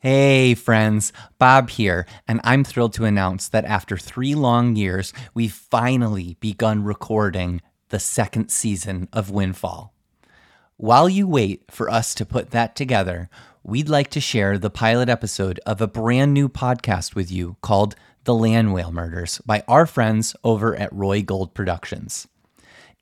Hey, friends, Bob here, and I'm thrilled to announce that after three long years, we've finally begun recording the second season of Windfall. While you wait for us to put that together, we'd like to share the pilot episode of a brand new podcast with you called The Land Whale Murders by our friends over at Roi Gold Productions.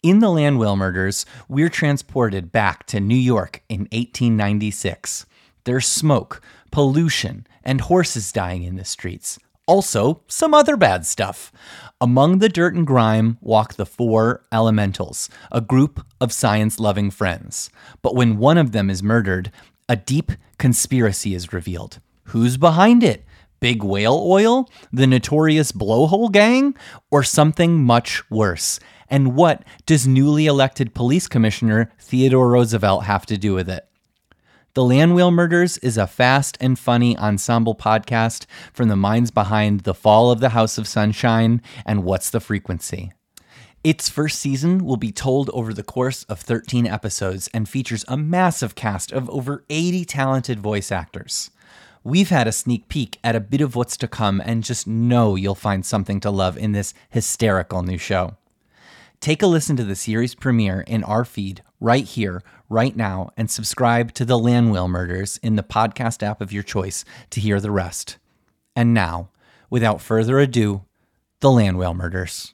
In The Land Whale Murders, we're transported back to New York in 1896. There's smoke, pollution, and horses dying in the streets. Also, some other bad stuff. Among the dirt and grime walk the four elementals, a group of science loving friends. But when one of them is murdered, a deep conspiracy is revealed. Who's behind it? Big whale oil? The notorious blowhole gang? Or something much worse? And what does newly elected police commissioner Theodore Roosevelt have to do with it? The Land Whale Murders is a fast and funny ensemble podcast from the minds behind The Fall of the House of Sunshine and What's the Frequency. Its first season will be told over the course of 13 episodes and features a massive cast of over 80 talented voice actors. We've had a sneak peek at a bit of what's to come and just know you'll find something to love in this hysterical new show. Take a listen to the series premiere in our feed right here, right now, and subscribe to the Land Whale Murders in the podcast app of your choice to hear the rest. And now, without further ado, the Land Whale Murders.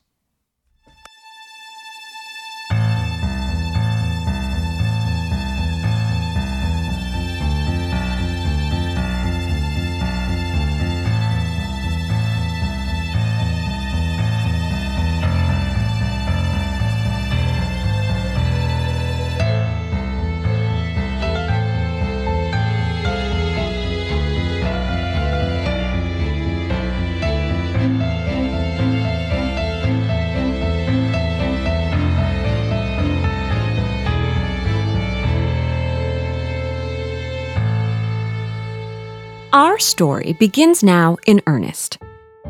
Story begins now in earnest.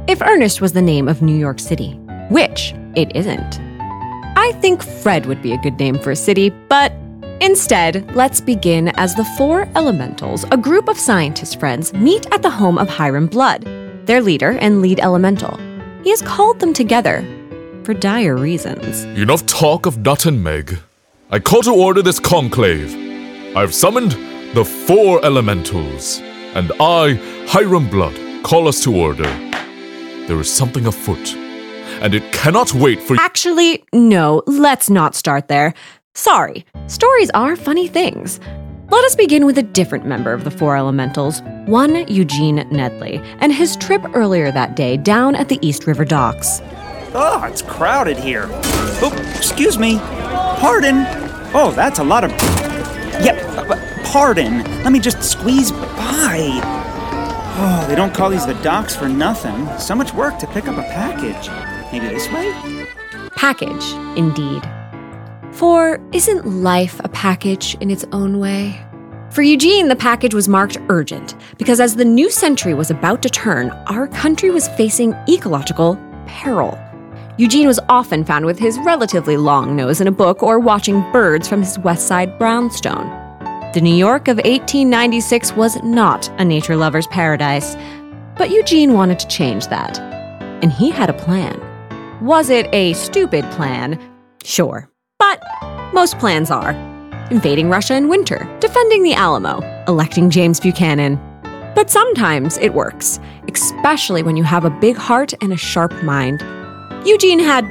If Ernest was the name of New York City, which it isn't. I think Fred would be a good name for a city, but instead, let's begin as the Four Elementals, a group of scientist friends, meet at the home of Hiram Blud, their leader and lead elemental. He has called them together for dire reasons. Enough talk of Nut and Meg. I call to order this conclave. I've summoned the four elementals, and I, Hiram Blud, call us to order. There is something afoot, and it cannot wait for Actually, no, let's not start there. Sorry, stories are funny things. Let us begin with a different member of the Four Elementals, one Eugene Neddly, and his trip earlier that day down at the East River docks. Oh, it's crowded here. Oh, excuse me. Pardon. Oh, that's a lot of. Yep, uh, pardon. Let me just squeeze by. Oh, they don't call these the docks for nothing. So much work to pick up a package. Maybe this way? Package, indeed. For isn't life a package in its own way? For Eugene, the package was marked urgent because as the new century was about to turn, our country was facing ecological peril. Eugene was often found with his relatively long nose in a book or watching birds from his West Side brownstone. The New York of 1896 was not a nature lover's paradise, but Eugene wanted to change that. And he had a plan. Was it a stupid plan? Sure. But most plans are invading Russia in winter, defending the Alamo, electing James Buchanan. But sometimes it works, especially when you have a big heart and a sharp mind. Eugene had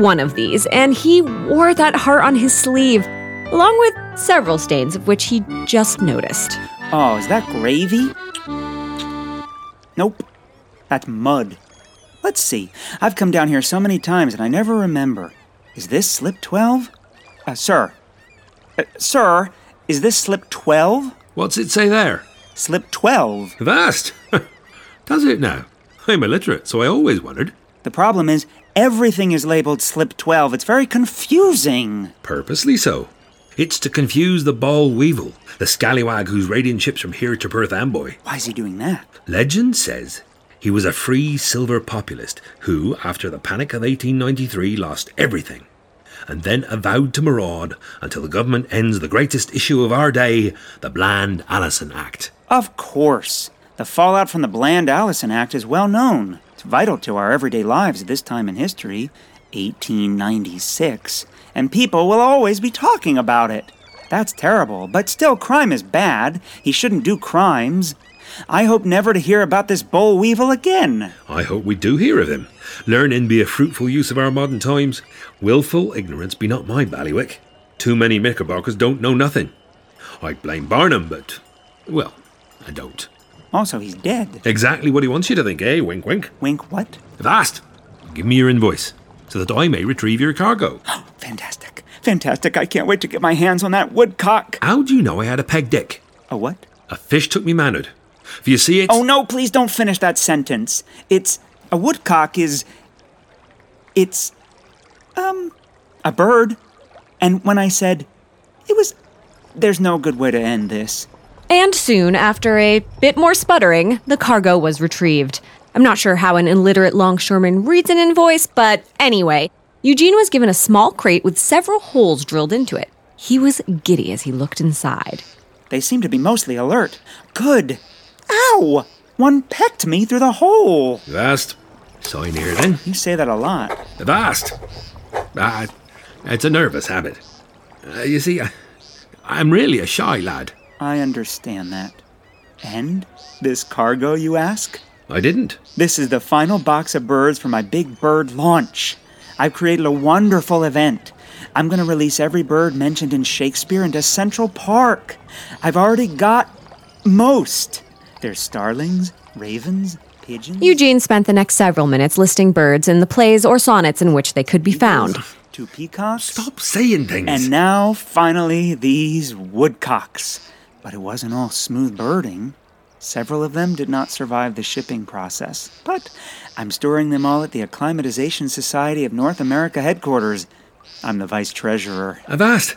one of these, and he wore that heart on his sleeve, along with several stains of which he just noticed. Oh, is that gravy? Nope. That's mud. Let's see. I've come down here so many times and I never remember. Is this slip 12? Uh, sir. Uh, sir, is this slip 12? What's it say there? Slip 12. Vast! Does it now? I'm illiterate, so I always wondered. The problem is, everything is labeled slip 12. It's very confusing. Purposely so. It's to confuse the boll weevil, the scallywag who's raiding ships from here to Perth Amboy. Why is he doing that? Legend says he was a free silver populist who, after the Panic of 1893, lost everything and then avowed to maraud until the government ends the greatest issue of our day, the Bland Allison Act. Of course. The fallout from the Bland Allison Act is well known. It's vital to our everyday lives at this time in history, 1896, and people will always be talking about it. That's terrible, but still, crime is bad. He shouldn't do crimes. I hope never to hear about this boll weevil again. I hope we do hear of him. Learning be a fruitful use of our modern times. Wilful ignorance be not my ballywick. Too many knickerbockers don't know nothing. I blame Barnum, but, well, I don't. Also, he's dead. Exactly what he wants you to think, eh? Wink, wink. Wink, what? Avast! Give me your invoice, so that I may retrieve your cargo. Fantastic. Fantastic. I can't wait to get my hands on that woodcock. How do you know I had a peg dick? A what? A fish took me manhood. For you see, it. Oh, no, please don't finish that sentence. It's. A woodcock is. It's. Um. A bird. And when I said. It was. There's no good way to end this. And soon, after a bit more sputtering, the cargo was retrieved. I'm not sure how an illiterate longshoreman reads an invoice, but anyway, Eugene was given a small crate with several holes drilled into it. He was giddy as he looked inside. They seem to be mostly alert. Good. Ow! One pecked me through the hole. Vast. Sign near then. You say that a lot. Vast. Ah, it's a nervous habit. Uh, you see, I, I'm really a shy lad. I understand that. And this cargo, you ask? I didn't. This is the final box of birds for my big bird launch. I've created a wonderful event. I'm going to release every bird mentioned in Shakespeare into Central Park. I've already got most. There's starlings, ravens, pigeons. Eugene spent the next several minutes listing birds in the plays or sonnets in which they could be found. Two peacocks. Stop saying things. And now, finally, these woodcocks. But it wasn't all smooth birding. Several of them did not survive the shipping process. But I'm storing them all at the Acclimatization Society of North America headquarters. I'm the vice treasurer. Avast!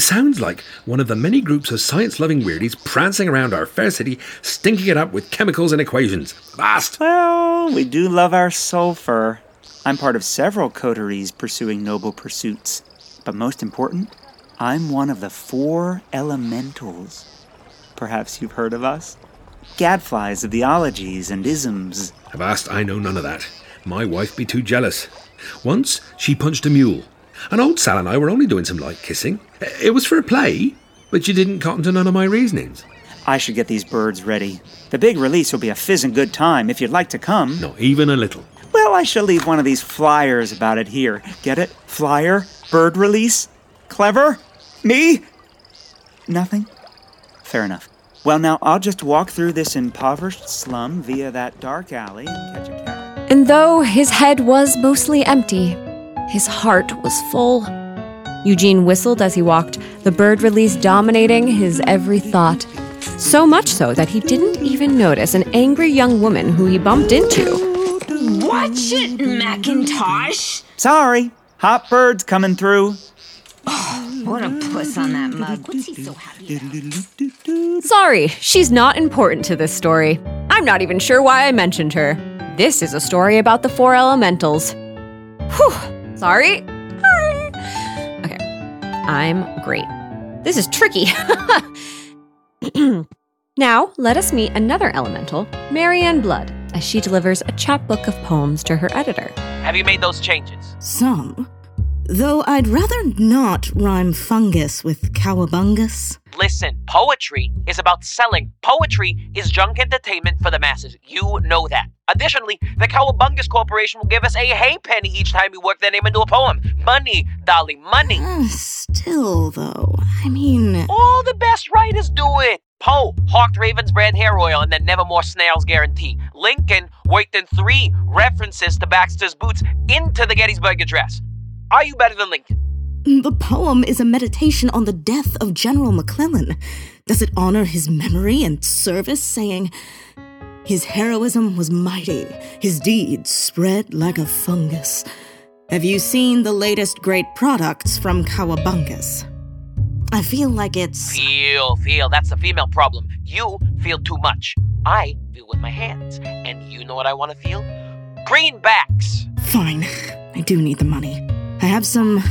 Sounds like one of the many groups of science loving weirdies prancing around our fair city, stinking it up with chemicals and equations. Avast! Well, we do love our sulfur. I'm part of several coteries pursuing noble pursuits. But most important, I'm one of the four elementals. Perhaps you've heard of us? Gadflies of the ologies and isms. Avast, I know none of that. My wife be too jealous. Once she punched a mule, and old Sal and I were only doing some light kissing. It was for a play, but she didn't cotton to none of my reasonings. I should get these birds ready. The big release will be a fizzing good time if you'd like to come. Not even a little. Well, I shall leave one of these flyers about it here. Get it? Flyer? Bird release? Clever? Me? Nothing? Fair enough. Well, now I'll just walk through this impoverished slum via that dark alley and catch a cab. And though his head was mostly empty, his heart was full. Eugene whistled as he walked, the bird release dominating his every thought. So much so that he didn't even notice an angry young woman who he bumped into. Watch it, Macintosh! Sorry, hot birds coming through. Oh, what a puss on that mug. What's he so happy about? Sorry, she's not important to this story. I'm not even sure why I mentioned her. This is a story about the four elementals. Whew, sorry. Hi. Okay, I'm great. This is tricky. now, let us meet another elemental, Maryanne Blud, as she delivers a chapbook of poems to her editor. Have you made those changes? Some. Though I'd rather not rhyme fungus with cowabungus. Listen, poetry is about selling. Poetry is junk entertainment for the masses. You know that. Additionally, the Cowabungus Corporation will give us a hay penny each time we work their name into a poem. Money, Dolly, money. Uh, still, though, I mean. All the best writers do it. Poe, Hawked Ravens brand hair oil and then Nevermore Snails guarantee. Lincoln worked in three references to Baxter's boots into the Gettysburg Address. Are you better than Lincoln? The poem is a meditation on the death of General McClellan. Does it honor his memory and service, saying, His heroism was mighty, his deeds spread like a fungus. Have you seen the latest great products from Cowabungus? I feel like it's. Feel, feel. That's the female problem. You feel too much. I feel with my hands. And you know what I want to feel? Greenbacks. Fine. I do need the money. I have some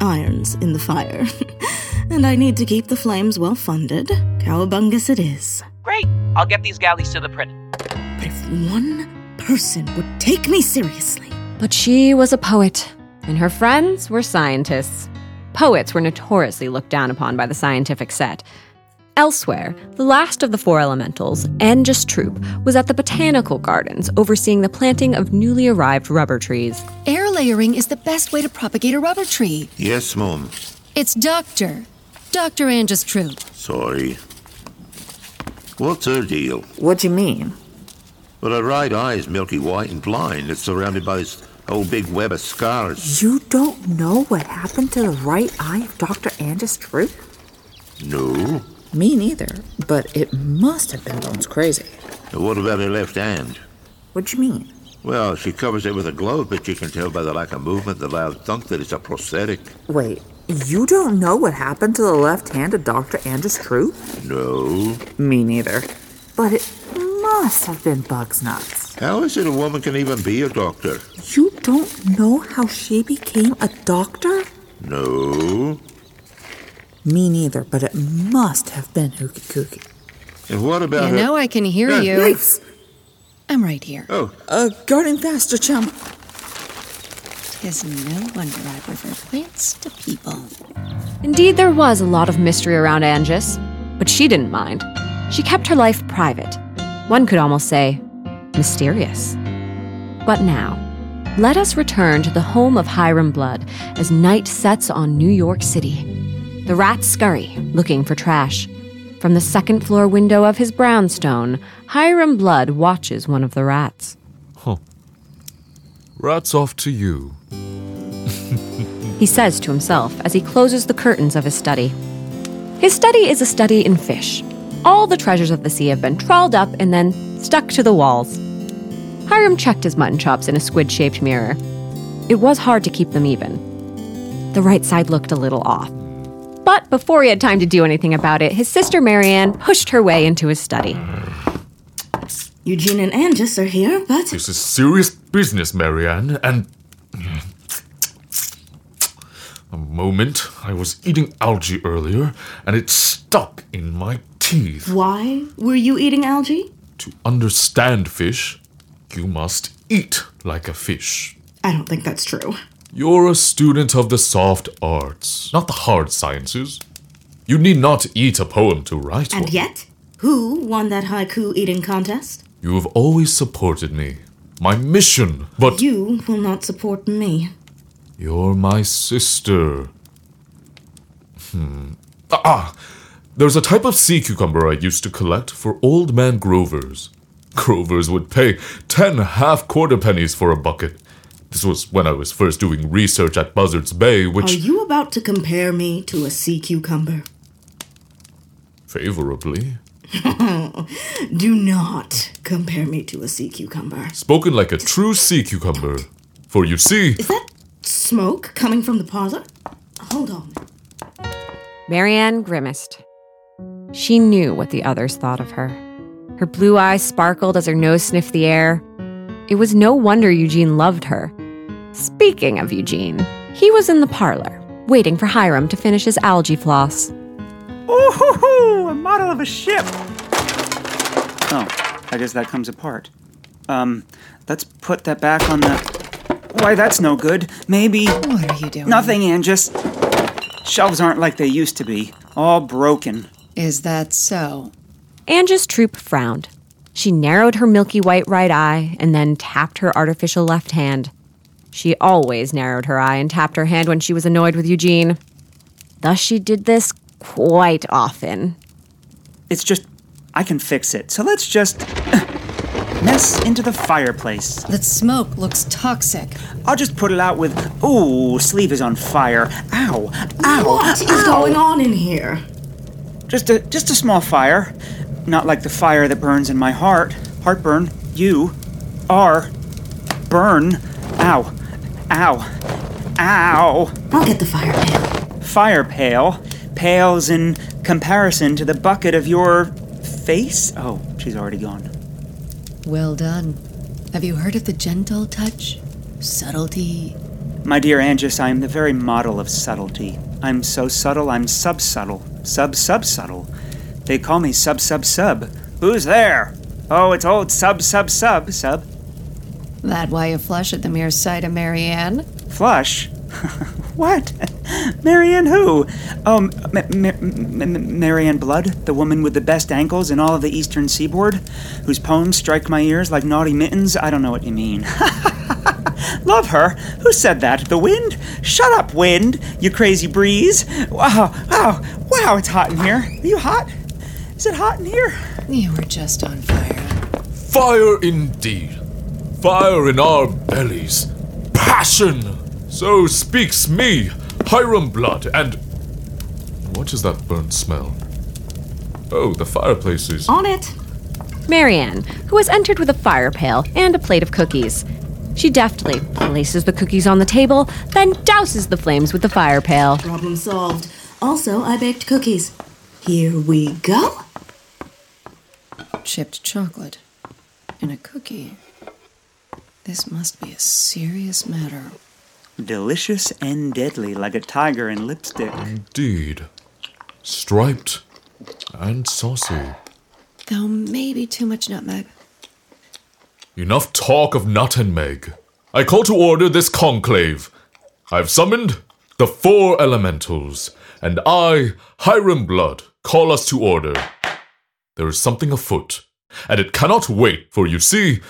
irons in the fire. and I need to keep the flames well funded. Cowabungus it is. Great. I'll get these galleys to the print. But if one person would take me seriously. But she was a poet, and her friends were scientists. Poets were notoriously looked down upon by the scientific set. Elsewhere, the last of the four elementals, Anjus Troop, was at the botanical gardens overseeing the planting of newly arrived rubber trees. Air layering is the best way to propagate a rubber tree. Yes, Mum. It's Doctor. Dr. Anjus Troop. Sorry. What's her deal? What do you mean? Well, her right eye is milky white and blind. It's surrounded by this whole big web of scars. You don't know what happened to the right eye of Dr. Anjus Troop? No. Me neither, but it must have been bones crazy. What about her left hand? What do you mean? Well, she covers it with a glove, but you can tell by the lack of movement, the loud thunk, that it's a prosthetic. Wait, you don't know what happened to the left hand of Dr. Anjus Troop? No. Me neither. But it must have been Bugs Nuts. How is it a woman can even be a doctor? You don't know how she became a doctor? No. Me neither, but it must have been Hookie Cookie. And what about You her? know I can hear Yeah. you. Knives! I'm right here. Oh, Uh, garden faster, chum. Tis no wonder I prefer plants to people. Indeed, there was a lot of mystery around Anjus, but she didn't mind. She kept her life private. One could almost say, mysterious. But now, let us return to the home of Hiram Blud as night sets on New York City. The rats scurry, looking for trash. From the second floor window of his brownstone, Hiram Blud watches one of the rats. Huh. Rats off to you. He says to himself as he closes the curtains of his study. His study is a study in fish. All the treasures of the sea have been trawled up and then stuck to the walls. Hiram checked his mutton chops in a squid shaped mirror. It was hard to keep them even. The right side looked a little off. But before he had time to do anything about it, his sister Maryanne pushed her way into his study. Eugene and Anjus are here, but. This is serious business, Maryanne, and. A moment. I was eating algae earlier, and it stuck in my teeth. Why were you eating algae? To understand fish, you must eat like a fish. I don't think that's true. You're a student of the soft arts, not the hard sciences. You need not eat a poem to write And one. yet, who won that haiku eating contest? You have always supported me. My mission, but You will not support me. you're my sister. Hmm. Ah! There's a type of sea cucumber I used to collect for old man Grovers. Grovers would pay ten half quarter pennies for a bucket. This was when I was first doing research at Buzzards Bay, which Are you about to compare me to a sea cucumber? favorably Do not compare me to a sea cucumber. spoken like a true sea cucumber. For you see, Is that smoke coming from the parlor? Hold on. Maryanne grimaced. She knew what the others thought of her. Her blue eyes sparkled as her nose sniffed the air. It was no wonder Eugene loved her. Speaking of Eugene, he was in the parlor, waiting for Hiram to finish his algae floss. Ooh, a model of a ship. Oh, I guess that comes apart. Um, let's put that back on the. why, that's no good. Maybe. What are you doing? Nothing, Anjus. Shelves aren't like they used to be. All broken. Is that so? Anjus Troop frowned. She narrowed her milky white right eye and then tapped her artificial left hand. She always narrowed her eye and tapped her hand when she was annoyed with Eugene. Thus, she did this quite often. It's just, I can fix it. So let's just mess into the fireplace. That smoke looks toxic. I'll just put it out with, ooh, sleeve is on fire. Ow, ow, What is ow. going on in here? Just a, just a small fire. Not like the fire that burns in my heart. Heartburn. You are burn. Ow, ow, ow. I'll get the fire pail. Fire pail pales in comparison to the bucket of your face. Oh, she's already gone. Well done. Have you heard of the gentle touch? Subtlety? My dear Anjus, I am the very model of subtlety. I'm so subtle, I'm sub subtle. Sub sub subtle. They call me sub sub sub. Who's there? Oh, it's old sub sub sub sub. That why you flush at the mere sight of Maryanne? Flush? what? Maryanne who? Um, oh, M- M- M- M- Maryanne Blud, the woman with the best ankles in all of the eastern seaboard, whose poems strike my ears like naughty mittens? I don't know what you mean. Love her? Who said that? The wind? Shut up, wind, you crazy breeze. Wow, wow, wow, it's hot in here. Are you hot? Is it hot in here? You were just on fire. Fire indeed. Fire in our bellies. Passion! So speaks me, Hiram Blud, and. What is that burnt smell? Oh, the fireplace is. On it. Maryanne, who has entered with a fire pail and a plate of cookies. She deftly places the cookies on the table, then douses the flames with the fire pail. Problem solved. Also, I baked cookies. Here we go. Chipped chocolate. In a cookie. This must be a serious matter. Delicious and deadly, like a tiger in lipstick. Indeed. Striped and saucy. Though maybe too much nutmeg. Enough talk of Nut and Meg. I call to order this conclave. I've summoned the four elementals, and I, Hiram Blud, call us to order. There is something afoot, and it cannot wait, for you see,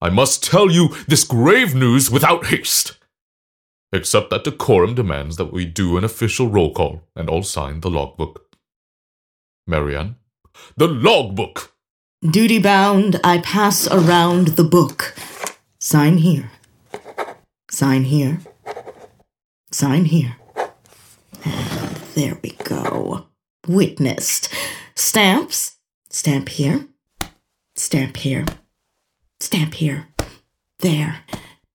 I must tell you this grave news without haste. Except that decorum demands that we do an official roll call and all sign the logbook. Maryanne, the logbook! Duty bound, I pass around the book. Sign here. Sign here. Sign here. And there we go. Witnessed. Stamps. Stamp here. Stamp here. Stamp here. There.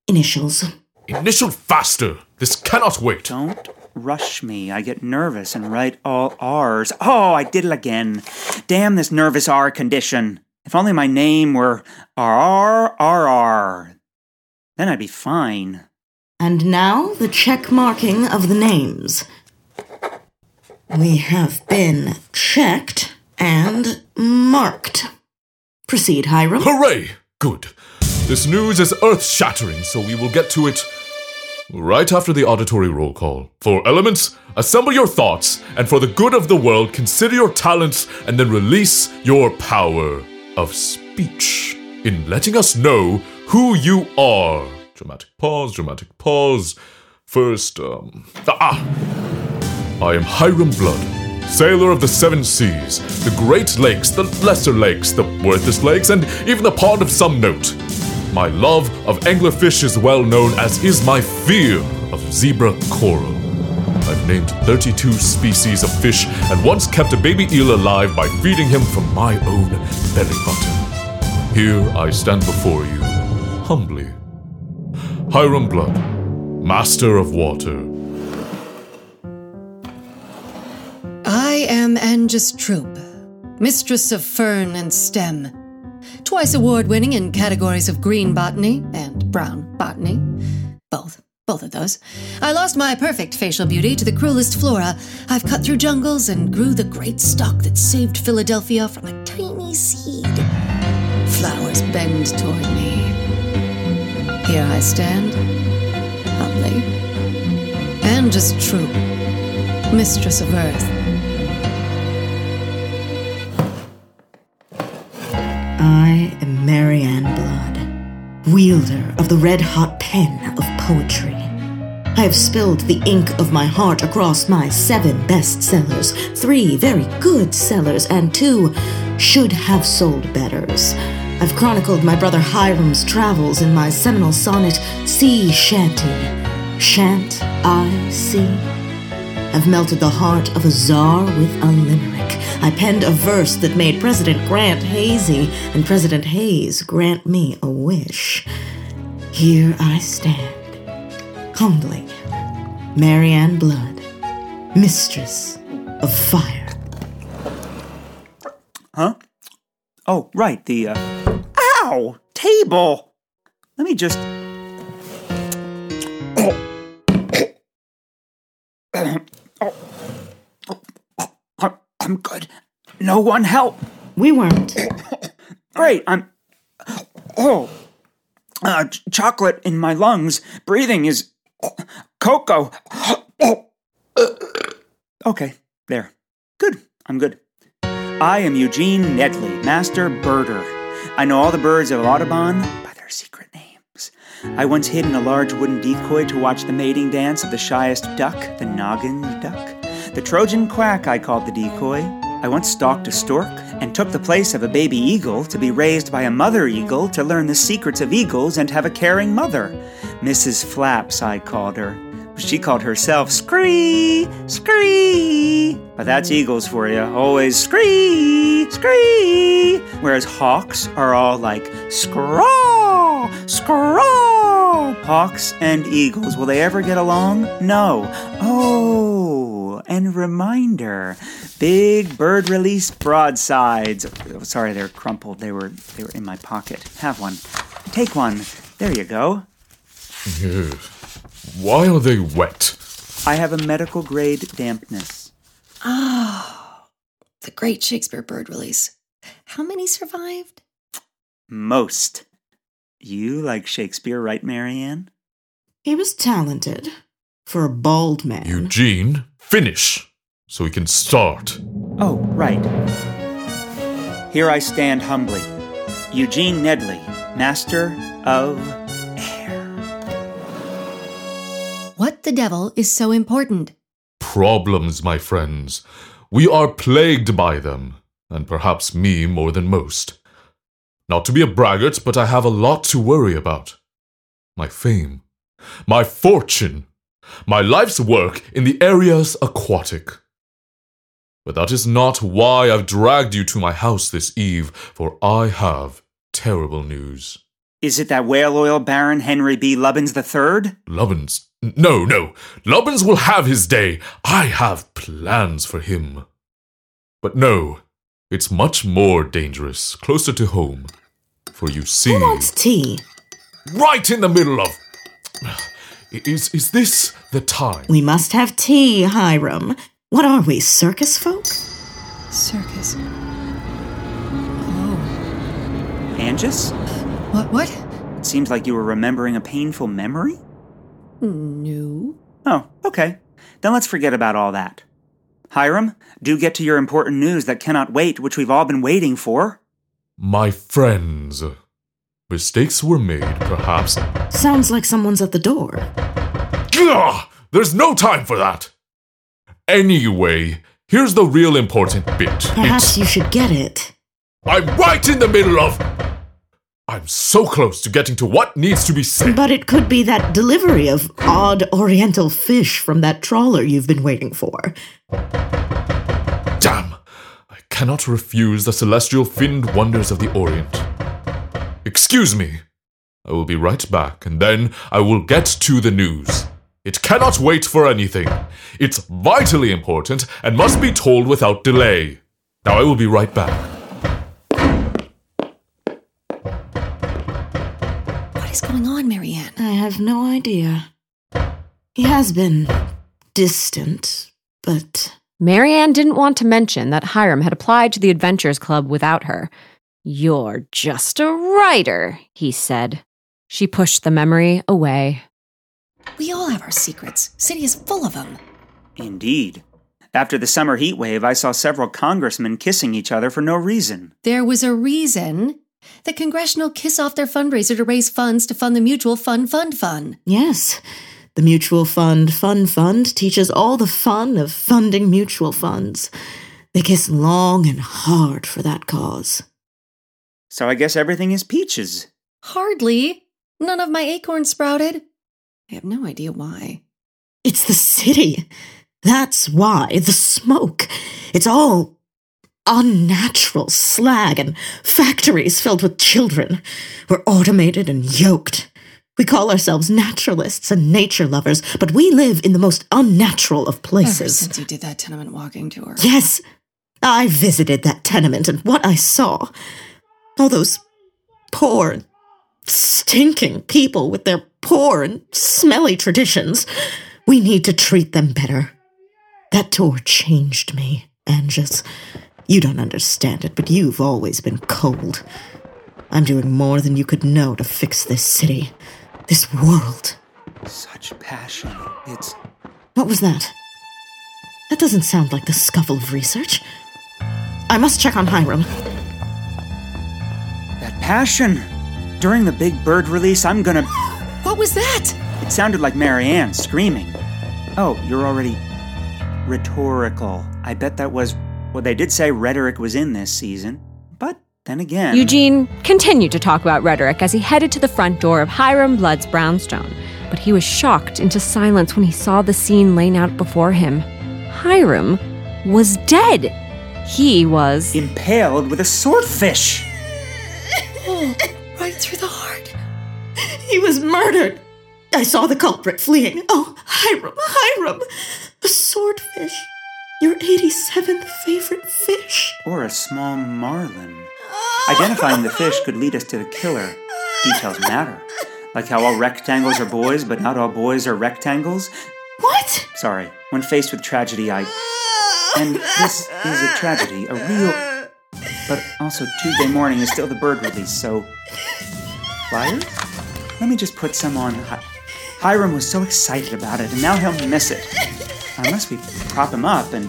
Initials. Initial faster! This cannot wait! Don't rush me. I get nervous and write all R's. Oh, I did it again. Damn this nervous R condition. If only my name were RRRR. Then I'd be fine. And now the check marking of the names. We have been checked and marked. Proceed, Hiram. Hooray! Good. This news is earth shattering, so we will get to it right after the auditory roll call. For elements, assemble your thoughts, and for the good of the world, consider your talents and then release your power of speech in letting us know who you are. Dramatic pause, dramatic pause. First, um. Ah! I am Hiram Blud, sailor of the seven seas, the great lakes, the lesser lakes, the worthless lakes, and even the pond of some note. My love of anglerfish is well known, as is my fear of zebra coral. I've named 32 species of fish and once kept a baby eel alive by feeding him from my own belly button. Here I stand before you, humbly. Hiram Blud, Master of Water. Am Anjus Troop, Mistress of Fern and Stem, twice award winning in categories of green botany and brown botany. Both. Both of those. I lost my perfect facial beauty to the cruelest flora. I've cut through jungles and grew the great stock that saved Philadelphia from a tiny seed. Flowers bend toward me. Here I stand, humbly. Anjus Troop, Mistress of Earth. I am Maryanne Blud, wielder of the red hot pen of poetry. I have spilled the ink of my heart across my seven bestsellers, three very good sellers, and two should have sold betters. I've chronicled my brother Hiram's travels in my seminal sonnet, Sea Shanty. Shan't I see? I've melted the heart of a czar with a limerick. I penned a verse that made President Grant hazy, and President Hayes grant me a wish. Here I stand, humbly, Maryanne Blud, mistress of fire. Huh? Oh, right, the, uh. Ow! Table! Let me just. I'm good. No one help. We weren't. Great, I'm. Oh. Uh, ch- chocolate in my lungs. Breathing is. Cocoa. Okay, there. Good, I'm good. I am Eugene Neddly, Master Birder. I know all the birds of Audubon by their secret names. I once hid in a large wooden decoy to watch the mating dance of the shyest duck, the noggin duck. The Trojan quack I called the decoy. I once stalked a stork and took the place of a baby eagle to be raised by a mother eagle to learn the secrets of eagles and have a caring mother. Mrs. Flaps, I called her. She called herself Scree, Scree. But that's eagles for you. Always Scree, Scree. Whereas hawks are all like Scraw, Scraw. Hawks and eagles, will they ever get along? No. Oh, and reminder big bird release broadsides. Oh, sorry, they're crumpled. They were they were in my pocket. Have one. Take one. There you go. Why are they wet? I have a medical grade dampness. Ah, the great Shakespeare bird release. How many survived? Most. You like Shakespeare, right, Maryanne? He was talented for a bald man. Eugene, finish so we can start. Oh, right. Here I stand humbly. Eugene Neddly, Master of Air. What the devil is so important? Problems, my friends. We are plagued by them, and perhaps me more than most. Not to be a braggart, but I have a lot to worry about. My fame, my fortune, my life's work in the areas aquatic. But that is not why I've dragged you to my house this eve, for I have terrible news. Is it that whale oil baron Henry B. Lubbins III? Lubbins? No, no. Lubbins will have his day. I have plans for him. But no, it's much more dangerous, closer to home. For you see. Who wants tea? Right in the middle of. Is, is this the time? We must have tea, Hiram. What are we, circus folk? Circus. Oh. Anjus? What? What? It seems like you were remembering a painful memory? No. Oh, okay. Then let's forget about all that. Hiram, do get to your important news that cannot wait, which we've all been waiting for. My friends. Mistakes were made, perhaps. Sounds like someone's at the door. Gah! There's no time for that! Anyway, here's the real important bit. Perhaps you should get it. I'm right in the middle of. I'm so close to getting to what needs to be said. But it could be that delivery of odd oriental fish from that trawler you've been waiting for. Damn! I cannot refuse the celestial finned wonders of the Orient. Excuse me. I will be right back, and then I will get to the news. It cannot wait for anything. It's vitally important and must be told without delay. Now I will be right back. What is going on, Maryanne? I have no idea. He has been distant, but. Maryanne didn't want to mention that Hiram had applied to the Adventures Club without her. You're just a writer, he said. She pushed the memory away. We all have our secrets. City is full of them. Indeed. After the summer heat wave, I saw several congressmen kissing each other for no reason. There was a reason. The congressional kiss off their fundraiser to raise funds to fund the Mutual Fund Fund Fund. Yes. The Mutual Fund Fund Fund teaches all the fun of funding mutual funds. They kiss long and hard for that cause. So I guess everything is peaches. Hardly. None of my acorns sprouted. I have no idea why. It's the city. That's why. The smoke. It's all unnatural slag and factories filled with children. We're automated and yoked. We call ourselves naturalists and nature lovers, but we live in the most unnatural of places. Ever since you did that tenement walking tour. Yes, I visited that tenement, and what I saw all those poor, stinking people with their poor and smelly traditions. We need to treat them better. That tour changed me, Anjus. You don't understand it, but you've always been cold. I'm doing more than you could know to fix this city, this world. Such passion. It's. What was that? That doesn't sound like the scuffle of research. I must check on Hiram. That passion! During the big bird release, I'm gonna. What was that? It sounded like Maryanne screaming. Oh, you're already. rhetorical. I bet that was. Well, they did say rhetoric was in this season, then again. Eugene continued to talk about rhetoric as he headed to the front door of Hiram Blud's brownstone, but he was shocked into silence when he saw the scene laying out before him. Hiram was dead. He was impaled with a swordfish. Oh, right through the heart. He was murdered. I saw the culprit fleeing. Oh, Hiram, Hiram, the swordfish. Your 87th favorite fish. Or a small marlin. Identifying the fish could lead us to the killer. Details matter. Like how all rectangles are boys, but not all boys are rectangles. What? Sorry. When faced with tragedy, I. And this is a tragedy, a real. But also, Tuesday morning is still the bird release, so. Flyers? Let me just put some on. Hi- Hiram was so excited about it, and now he'll miss it. Unless we prop him up and.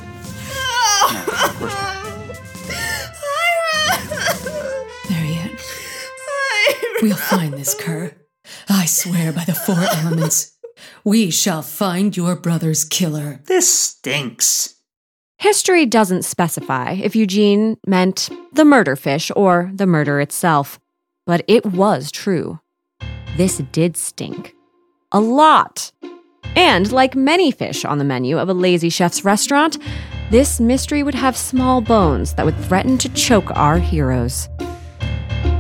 No, of course We'll find this cur. I swear by the four elements. We shall find your brother's killer. This stinks. History doesn't specify if Eugene meant the murder fish or the murder itself, but it was true. This did stink. A lot. And like many fish on the menu of a lazy chef's restaurant, this mystery would have small bones that would threaten to choke our heroes.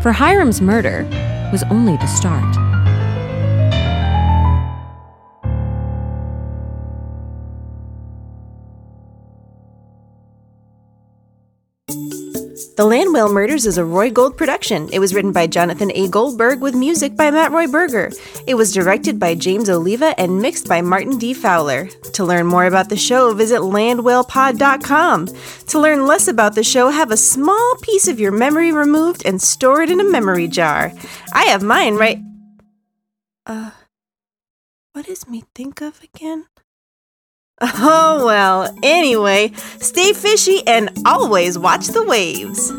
For Hiram's murder was only the start. The Land Whale Murders is a Roi Gold production. It was written by Jonathan A. Goldberg with music by Matt Roy Berger. It was directed by James Oliva and mixed by Martin D. Fowler. To learn more about the show, visit landwhalepod.com. To learn less about the show, have a small piece of your memory removed and store it in a memory jar. I have mine right. Uh, what does me think of again? Oh, well, anyway, stay fishy and always watch the waves.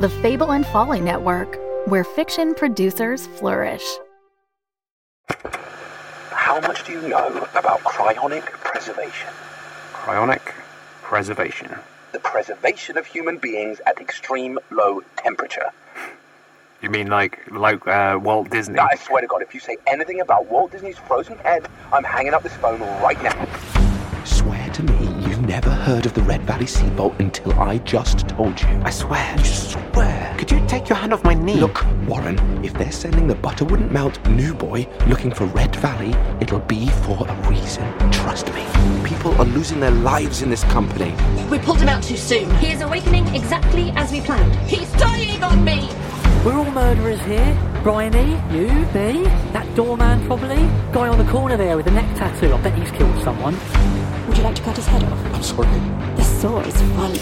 The Fable and Folly Network, where fiction producers flourish. How much do you know about cryonic preservation? Cryonic preservation. The preservation of human beings at extreme low temperature. You mean like like uh, Walt Disney? I swear to God, if you say anything about Walt Disney's frozen head, I'm hanging up this phone right now. Swear to me you've never heard of the Red Valley Seabolt until I just told you. I swear. You swear. Could you take your hand off my knee? Look, Warren, if they're sending the butter wouldn't melt new boy looking for Red Valley, it'll be for a reason. Trust me. People are losing their lives in this company. We pulled him out too soon. He is awakening exactly as we planned. He's dying on me! We're all murderers here. Brian E, you, me, that doorman probably, guy on the corner there with the neck tattoo. I bet he's killed someone. Would you like to cut his head off? I'm sorry. The saw is fun.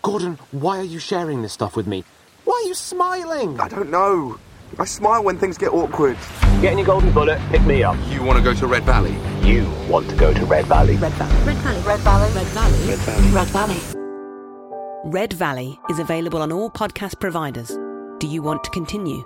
Gordon, why are you sharing this stuff with me? Why are you smiling? I don't know. I smile when things get awkward. Get in your golden bullet, pick me up. You want to go to Red Valley? You want to go to Red Valley. Red Valley. Red Valley. Red Valley. Red Valley. Red Valley. Red Valley. Red Valley. Red Valley is available on all podcast providers. Do you want to continue?